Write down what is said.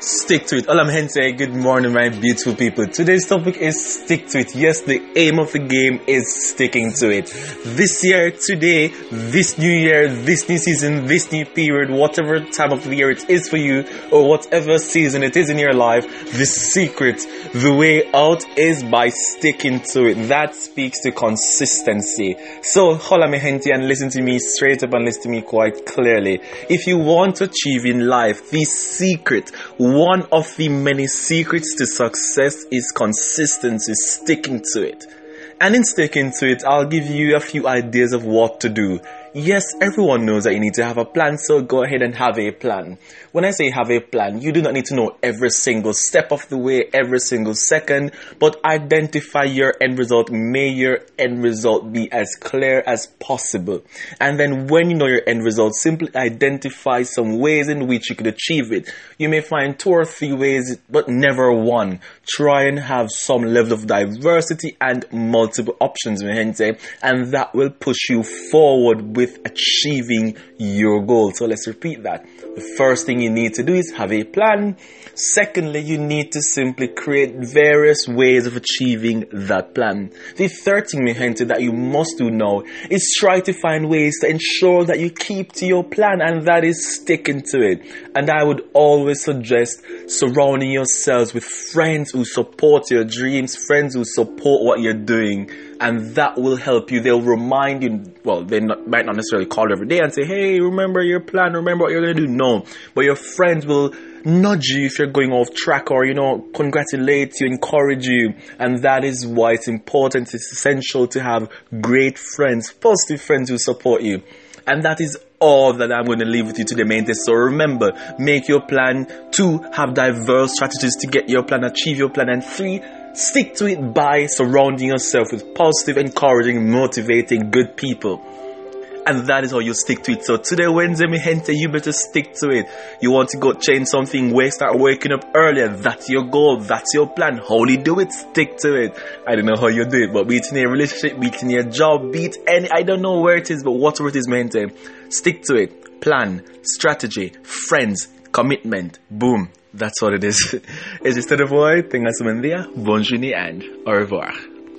Stick to it. Hola, mi gente. Good morning, my beautiful people. Today's topic is stick to it. Yes, the aim of the game is sticking to it. This year, today, this new year, this new season, this new period, whatever time of the year it is for you, or whatever season it is in your life, the secret, the way out is by sticking to it. That speaks to consistency. So, hola, mi gente, and listen to me straight up and listen to me quite clearly. If you want to achieve in life the secret, one of the many secrets to success is consistency, sticking to it. And in sticking to it, I'll give you a few ideas of what to do. Yes, everyone knows that you need to have a plan, so go ahead and have a plan. When I say have a plan, you do not need to know every single step of the way, every single second, but identify your end result. May your end result be as clear as possible. And then when you know your end result, simply identify some ways in which you could achieve it. You may find two or three ways, but never one. Try and have some level of diversity and multiple options, and that will push you forward with achieving your goal. So let's repeat that. The first thing you need to do is have a plan. Secondly, you need to simply create various ways of achieving that plan. The third thing, mi gente, that you must do now is try to find ways to ensure that you keep to your plan and that is sticking to it. And I would always suggest surrounding yourselves with friends who support your dreams, friends who support what you're doing and that will help you. They'll remind you. Well, they not, might not necessarily call every day and say, "Hey, remember your plan. Remember what you're going to do." No, but your friends will nudge you if you're going off track, or you know, congratulate you, encourage you, and that is why it's important. It's essential to have great friends, positive friends who support you, and that is all that I'm going to leave with you today, main So remember, make your plan. Two, have diverse strategies to get your plan, achieve your plan, and three Stick to it by surrounding yourself with positive, encouraging, motivating, good people. And that is how you stick to it. So today, Wednesday, mi gente, you better stick to it. You want to go change something, wake, start waking up earlier. That's your goal. That's your plan. Holy do it. Stick to it. I don't know how you do it, but be it in a relationship, be it in your job, be it any, I don't know where it is, but whatever it is, mi gente, stick to it. Plan, strategy, friends, commitment. Boom. That's what it is. Este de voi. Tengas un buen día. Bon journée and au revoir.